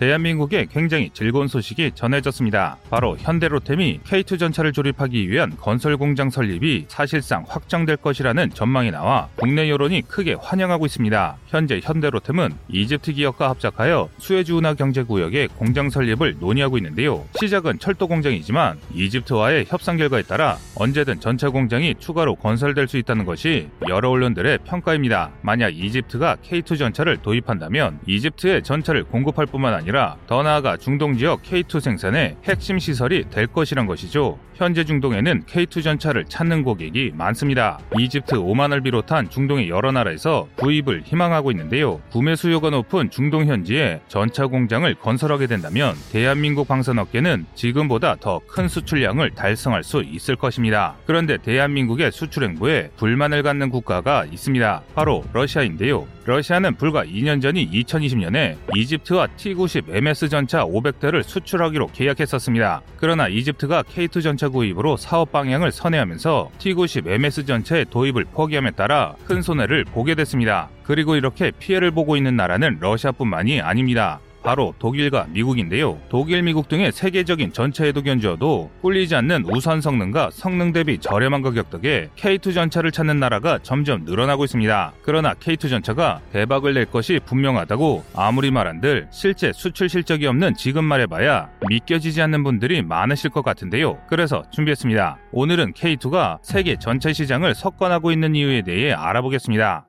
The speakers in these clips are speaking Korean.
대한민국에 굉장히 즐거운 소식이 전해졌습니다. 바로 현대로템이 K2 전차를 조립하기 위한 건설 공장 설립이 사실상 확정될 것이라는 전망이 나와 국내 여론이 크게 환영하고 있습니다. 현재 현대로템은 이집트 기업과 합작하여 수에즈 운하 경제 구역에 공장 설립을 논의하고 있는데요. 시작은 철도 공장이지만 이집트와의 협상 결과에 따라 언제든 전차 공장이 추가로 건설될 수 있다는 것이 여러 언론들의 평가입니다. 만약 이집트가 K2 전차를 도입한다면 이집트에 전차를 공급할 뿐만 아니라 더 나아가 중동 지역 K2 생산의 핵심 시설이 될 것이란 것이죠. 현재 중동에는 K2 전차를 찾는 고객이 많습니다. 이집트, 오만을 비롯한 중동의 여러 나라에서 구입을 희망하고 있는데요. 구매 수요가 높은 중동 현지에 전차 공장을 건설하게 된다면 대한민국 방산업계는 지금보다 더 큰 수출량을 달성할 수 있을 것입니다. 그런데 대한민국의 수출 행보에 불만을 갖는 국가가 있습니다. 바로 러시아인데요. 러시아는 불과 2년 전인 2020년에 이집트와 T-90 MS 전차 500대를 수출하기로 계약했었습니다. 그러나 이집트가 K2 전차 구입으로 사업 방향을 선회하면서 T-90 MS 전차의 도입을 포기함에 따라 큰 손해를 보게 됐습니다. 그리고 이렇게 피해를 보고 있는 나라는 러시아뿐만이 아닙니다. 바로 독일과 미국인데요. 독일, 미국 등의 세계적인 전차에도 견주어도 꿀리지 않는 우선 성능과 성능 대비 저렴한 가격 덕에 K2 전차를 찾는 나라가 점점 늘어나고 있습니다. 그러나 K2 전차가 대박을 낼 것이 분명하다고 아무리 말한들 실제 수출 실적이 없는 지금 말해봐야 믿겨지지 않는 분들이 많으실 것 같은데요. 그래서 준비했습니다. 오늘은 K2가 세계 전차 시장을 석권하고 있는 이유에 대해 알아보겠습니다.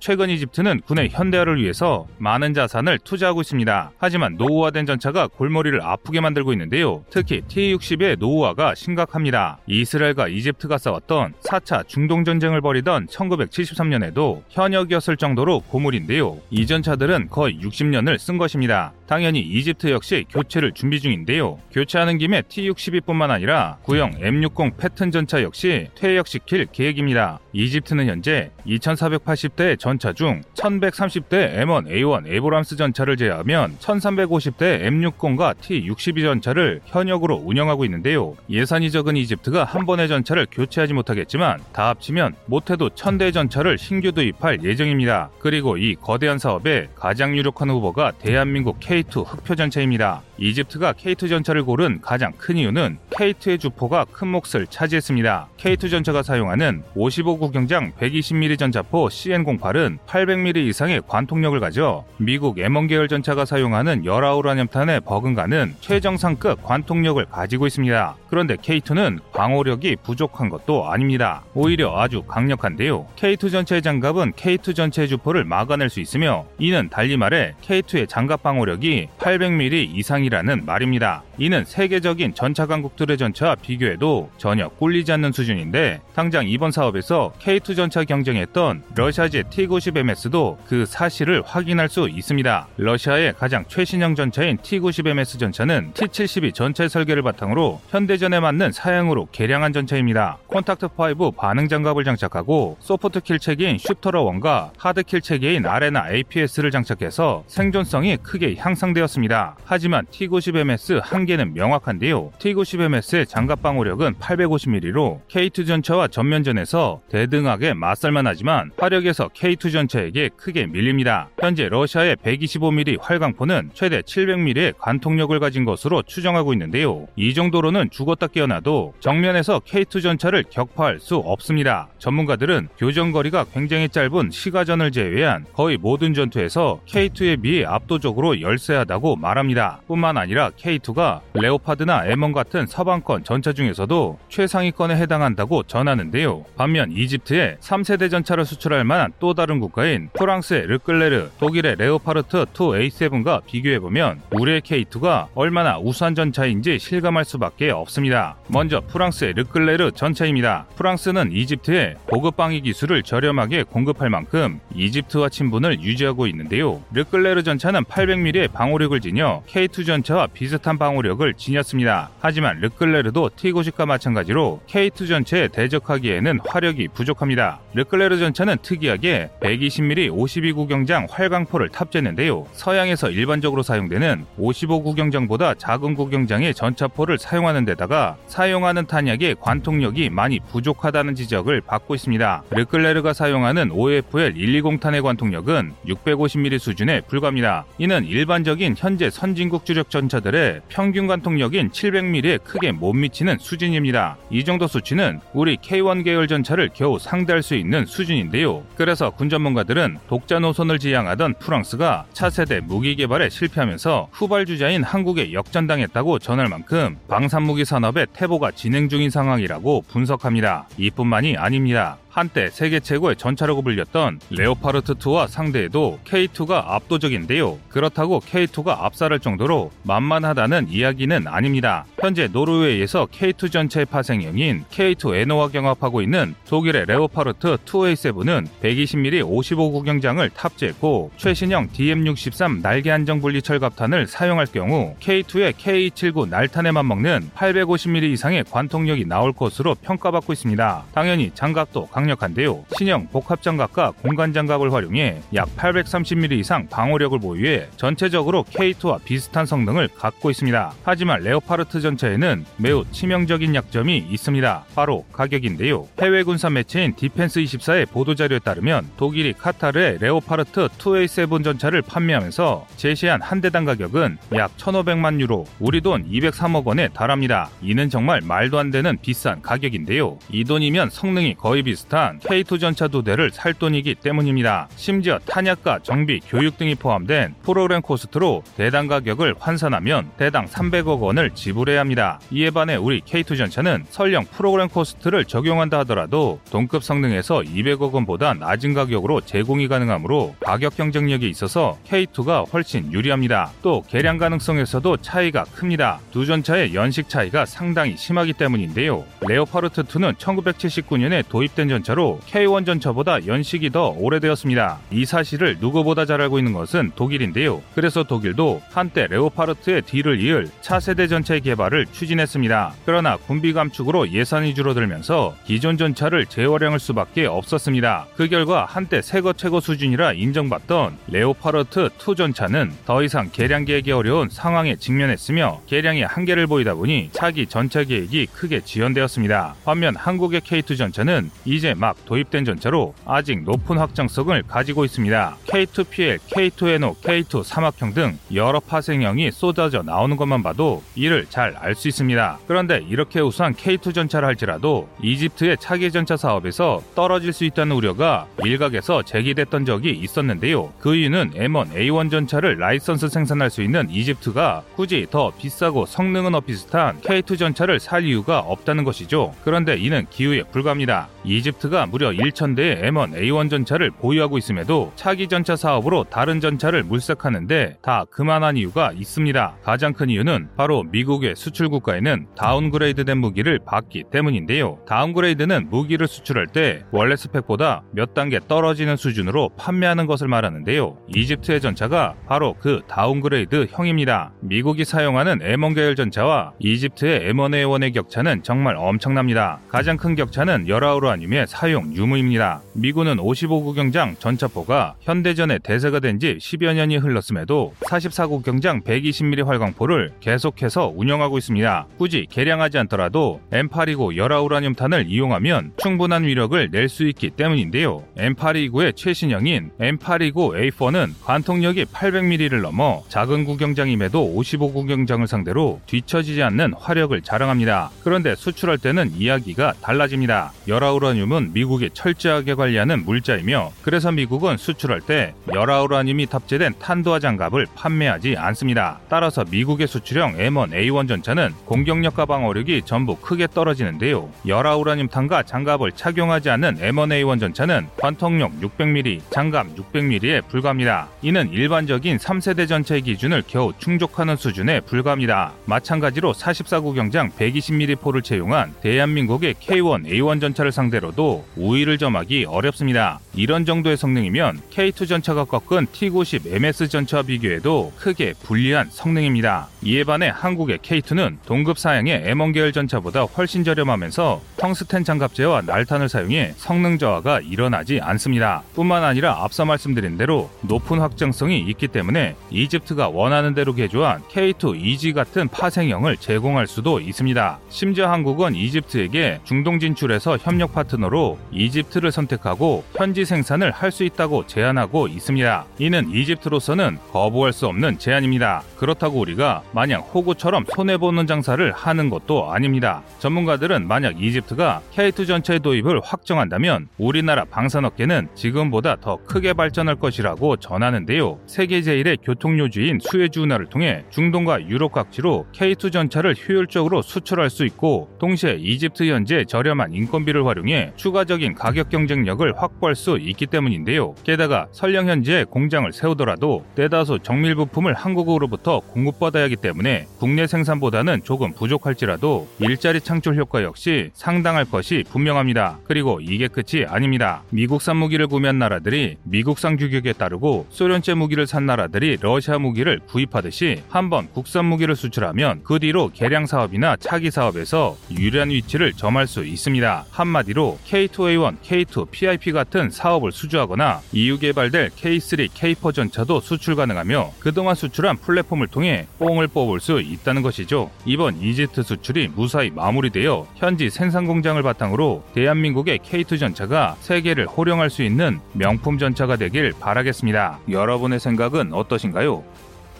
최근 이집트는 군의 현대화를 위해서 많은 자산을 투자하고 있습니다. 하지만 노후화된 전차가 골머리를 아프게 만들고 있는데요. 특히 T-60의 노후화가 심각합니다. 이스라엘과 이집트가 싸웠던 4차 중동 전쟁을 벌이던 1973년에도 현역이었을 정도로 고물인데요. 이 전차들은 거의 60년을 쓴 것입니다. 당연히 이집트 역시 교체를 준비 중인데요. 교체하는 김에 T-62뿐만 아니라 구형 M60 패튼 전차 역시 퇴역시킬 계획입니다. 이집트는 현재 2480대의 전차 중 1130대 M1 A1 에보람스 전차를 제외하면 1350대 M60과 T62 전차를 현역으로 운영하고 있는데요. 예산이 적은 이집트가 한 번의 전차를 교체하지 못하겠지만 다 합치면 못해도 1000대 전차를 신규 도입할 예정입니다. 그리고 이 거대한 사업에 가장 유력한 후보가 대한민국 K2 흑표 전차입니다. 이집트가 K2 전차를 고른 가장 큰 이유는 K2의 주포가 큰 몫을 차지했습니다. K2 전차가 사용하는 55 구 경장 120mm 전차포 CN08은 800mm 이상의 관통력을 가져 미국 M1 계열 전차가 사용하는 열아우라늄탄의 버금가는 최정상급 관통력을 가지고 있습니다. 그런데 K2는 방호력이 부족한 것도 아닙니다. 오히려 아주 강력한데요. K2 전차의 장갑은 K2 전차의 주포를 막아낼 수 있으며 이는 달리 말해 K2의 장갑 방호력이 800mm 이상이 라는 말입니다. 이는 세계적인 전차 강국들의 전차와 비교해도 전혀 꿀리지 않는 수준인데 당장 이번 사업에서 K2 전차 경쟁했던 러시아제 T90MS도 그 사실을 확인할 수 있습니다. 러시아의 가장 최신형 전차인 T90MS 전차는 T72 전차의 설계를 바탕으로 현대전에 맞는 사양으로 개량한 전차입니다. 콘탁트 5 반응 장갑을 장착하고 soft kill 체계인 슈토라 1과 hard kill 체계인 아레나 APS를 장착해서 생존성이 크게 향상되었습니다. 하지만 T90MS 한계는 명확한데요. T90MS의 장갑 방호력은 850mm로 K2 전차와 전면전에서 대등하게 맞설만 하지만 화력에서 K2 전차에게 크게 밀립니다. 현재 러시아의 125mm 활강포는 최대 700mm의 관통력을 가진 것으로 추정하고 있는데요. 이 정도로는 죽었다 깨어나도 정면에서 K2 전차를 격파할 수 없습니다. 전문가들은 교전거리가 굉장히 짧은 시가전을 제외한 거의 모든 전투에서 K2에 비해 압도적으로 열세하다고 말합니다. 뿐만 아니라 K2가 레오파드나 M1 같은 서방권 전차 중에서도 최상위권에 해당한다고 전하는데요. 반면 이집트에 3세대 전차를 수출할 만한 또 다른 국가인 프랑스의 르클레르, 독일의 레오파르트 2A7과 비교해보면 우리의 K2가 얼마나 우수한 전차인지 실감할 수밖에 없습니다. 먼저 프랑스의 르클레르 전차입니다. 프랑스는 이집트에 고급 방위 기술을 저렴하게 공급할 만큼 이집트와 친분을 유지하고 있는데요. 르클레르 전차는 800mm의 방호력을 지녀 K2 전차와 비슷한 방어력을 지녔습니다. 하지만 르클레르도 T90과 마찬가지로 K2 전차에 대적하기에는 화력이 부족합니다. 르클레르 전차는 특이하게 120mm 52구경장 활강포를 탑재했는데요. 서양에서 일반적으로 사용되는 55구경장보다 작은 구경장의 전차포를 사용하는 데다가 사용하는 탄약의 관통력이 많이 부족하다는 지적을 받고 있습니다. 르클레르가 사용하는 OFL 120탄의 관통력은 650mm 수준에 불과합니다. 이는 일반적인 현재 선진국 주력 전차들의 평균 관통력인 700mm에 크게 못 미치는 수준입니다. 이 정도 수치는 우리 K1 계열 전차를 겨우 상대할 수 있는 수준인데요. 그래서 군 전문가들은 독자 노선을 지향하던 프랑스가 차세대 무기 개발에 실패하면서 후발주자인 한국에 역전당했다고 전할 만큼 방산무기 산업의 퇴보가 진행 중인 상황이라고 분석합니다. 이뿐만이 아닙니다. 한때 세계 최고의 전차라고 불렸던 레오파르트 2와 상대해도 K2가 압도적인데요. 그렇다고 K2가 압살할 정도로 만만하다는 이야기는 아닙니다. 현재 노르웨이에서 K2 전차의 파생형인 K2NO와 경합하고 있는 독일의 레오파르트 2A7은 120mm 55구경장을 탑재했고 최신형 DM63 날개 안정 분리 철갑탄을 사용할 경우 K2의 K279 날탄에 맞먹는 850mm 이상의 관통력이 나올 것으로 평가받고 있습니다. 당연히 장갑도 강력한데요. 신형 복합장갑과 공간장갑을 활용해 약 830mm 이상 방어력을 보유해 전체적으로 K2와 비슷한 성능을 갖고 있습니다. 하지만 레오파르트 전차에는 매우 치명적인 약점이 있습니다. 바로 가격인데요. 해외 군사 매체인 Defence24의 보도자료에 따르면 독일이 카타르의 레오파르트 2A7 전차를 판매하면서 제시한 한 대당 가격은 약 1,500만 유로, 우리 돈 203억 원에 달합니다. 이는 정말 말도 안 되는 비싼 가격인데요. 이 돈이면 성능이 거의 비슷한 K2 전차 두 대를 살 돈이기 때문입니다. 심지어 탄약과 정비, 교육 등이 포함된 program cost로 대당 가격을 환산하면 대당 300억 원을 지불해야 합니다. 이에 반해 우리 K2 전차는 설령 program cost를 적용한다 하더라도 동급 성능에서 200억 원보다 낮은 가격으로 제공이 가능하므로 가격 경쟁력이 있어서 K2가 훨씬 유리합니다. 또 개량 가능성에서도 차이가 큽니다. 두 전차의 연식 차이가 상당히 심하기 때문인데요. 레오파르트 2는 1979년에 도입된 전차로 K1 전차보다 연식이 더 오래되었습니다. 이 사실을 누구보다 잘 알고 있는 것은 독일인데요. 그래서 독일도 한때 레오파르트의 뒤를 이을 차세대 전차의 개발을 추진했습니다. 그러나 군비 감축으로 예산이 줄어들면서 기존 전차를 재활용할 수밖에 없었습니다. 그 결과 한때 세계 최고 수준이라 인정받던 레오파르트 2 전차는 더 이상 개량 계획이 어려운 상황에 직면했으며 개량의 한계를 보이다 보니 차기 전차 계획이 크게 지연되었습니다. 반면 한국의 K2 전차는 이제 막 도입된 전차로 아직 높은 확장성을 가지고 있습니다. K2PL, K2NO, K2 사막형 등 여러 파생형이 쏟아져 나오는 것만 봐도 이를 잘 알 수 있습니다. 그런데 이렇게 우수한 K2 전차를 할지라도 이집트의 차기 전차 사업에서 떨어질 수 있다는 우려가 일각에서 제기됐던 적이 있었는데요. 그 이유는 M1 A1 전차를 라이선스 생산할 수 있는 이집트가 굳이 더 비싸고 성능은 엇비슷한 K2 전차를 살 이유가 없다는 것이죠. 그런데 이는 기우에 불과합니다. 이집트가 무려 1,000대의 M1 A1 전차를 보유하고 있음에도 차기 전차 사업으로 다른 전차를 물색하는데 다 그만한 이유가 있습니다. 가장 큰 이유는 바로 미국의 수출 국가에는 downgrade된 무기를 받기 때문인데요. downgrade는 무기를 수출할 때 원래 스펙보다 몇 단계 떨어지는 수준으로 판매하는 것을 말하는데요. 이집트의 전차가 바로 그 downgrade 형입니다. 미국이 사용하는 M1 계열 전차와 이집트의 M1A1의 격차는 정말 엄청납니다. 가장 큰 격차는 열화우라늄의 사용 유무입니다. 미군은 55구경장 전차포가 현대전에 대세가 된 지 10여 년이 흘렀음에도 44구경장 120mm 활광포를 계속해서 운영하고 있습니다. 굳이 개량하지 않더라도 M829 열아우라늄탄을 이용하면 충분한 위력을 낼 수 있기 때문인데요. M829의 최신형인 M829A4는 관통력이 800mm를 넘어 작은 구경장임에도 55구경장을 상대로 뒤처지지 않는 화력을 자랑합니다. 그런데 수출할 때는 이야기가 달라집니다. 열아우라늄은 미국이 철저하게 관리하는 물자이며 그래서 미국은 수출할 때 열아우라늄이 탑재된 탄도화 장갑을 판매하지 않습니다. 따라서 미국의 수출형 M1 A1 전차는 공격력과 방어력이 전부 크게 떨어지는데요. 열아우라늄 탄과 장갑을 착용하지 않는 M1 A1 전차는 관통력 600mm, 장갑 600mm에 불과합니다. 이는 일반적인 3세대 전차의 기준을 겨우 충족하는 수준에 불과합니다. 마찬가지로 44구 경장 120mm 포를 채용한 대한민국의 K1 A1 전차를 상대로도 있어도 우위를 점하기 어렵습니다. 이런 정도의 성능이면 K2 전차가 꺾은 T90 MS 전차와 비교해도 크게 불리한 성능입니다. 이에 반해 한국의 K2는 동급 사양의 M1 계열 전차보다 훨씬 저렴하면서 텅스텐 장갑재와 날탄을 사용해 성능 저하가 일어나지 않습니다. 뿐만 아니라 앞서 말씀드린 대로 높은 확정성이 있기 때문에 이집트가 원하는 대로 개조한 K2 EG 같은 파생형을 제공할 수도 있습니다. 심지어 한국은 이집트에게 중동 진출에서 협력 파트너로 이집트를 선택하고 현지 생산을 할 수 있다고 제안하고 있습니다. 이는 이집트로서는 거부할 수 없는 제안입니다. 그렇다고 우리가 마냥 호구처럼 손해보는 장사를 하는 것도 아닙니다. 전문가들은 만약 이집트가 K2 전차의 도입을 확정한다면 우리나라 방산업계는 지금보다 더 크게 발전할 것이라고 전하는데요. 세계 제1의 교통요지인 수에즈 운하를 통해 중동과 유럽 각지로 K2 전차를 효율적으로 수출할 수 있고 동시에 이집트 현재 저렴한 인건비를 활용해 추가적인 가격 경쟁력을 확보할 수 있기 때문인데요. 게다가 설령 현지에 공장을 세우더라도 대다수 정밀 부품을 한국으로부터 공급받아야 하기 때문에 국내 생산보다는 조금 부족할지라도 일자리 창출 효과 역시 상당할 것이 분명합니다. 그리고 이게 끝이 아닙니다. 미국산 무기를 구매한 나라들이 미국산 규격에 따르고 소련제 무기를 산 나라들이 러시아 무기를 구입하듯이 한번 국산 무기를 수출하면 그 뒤로 개량 사업이나 차기 사업에서 유리한 위치를 점할 수 있습니다. 한마디로 K2A1, K2 PIP 같은 사업을 수주하거나 EU 개발될 K3, K4 전차도 수출 가능하며 그동안 수출한 플랫폼을 통해 뽕을 뽑을 수 있다는 것이죠. 이번 이집트 수출이 무사히 마무리되어 현지 생산 공장을 바탕으로 대한민국의 K2 전차가 세계를 호령할 수 있는 명품 전차가 되길 바라겠습니다. 여러분의 생각은 어떠신가요?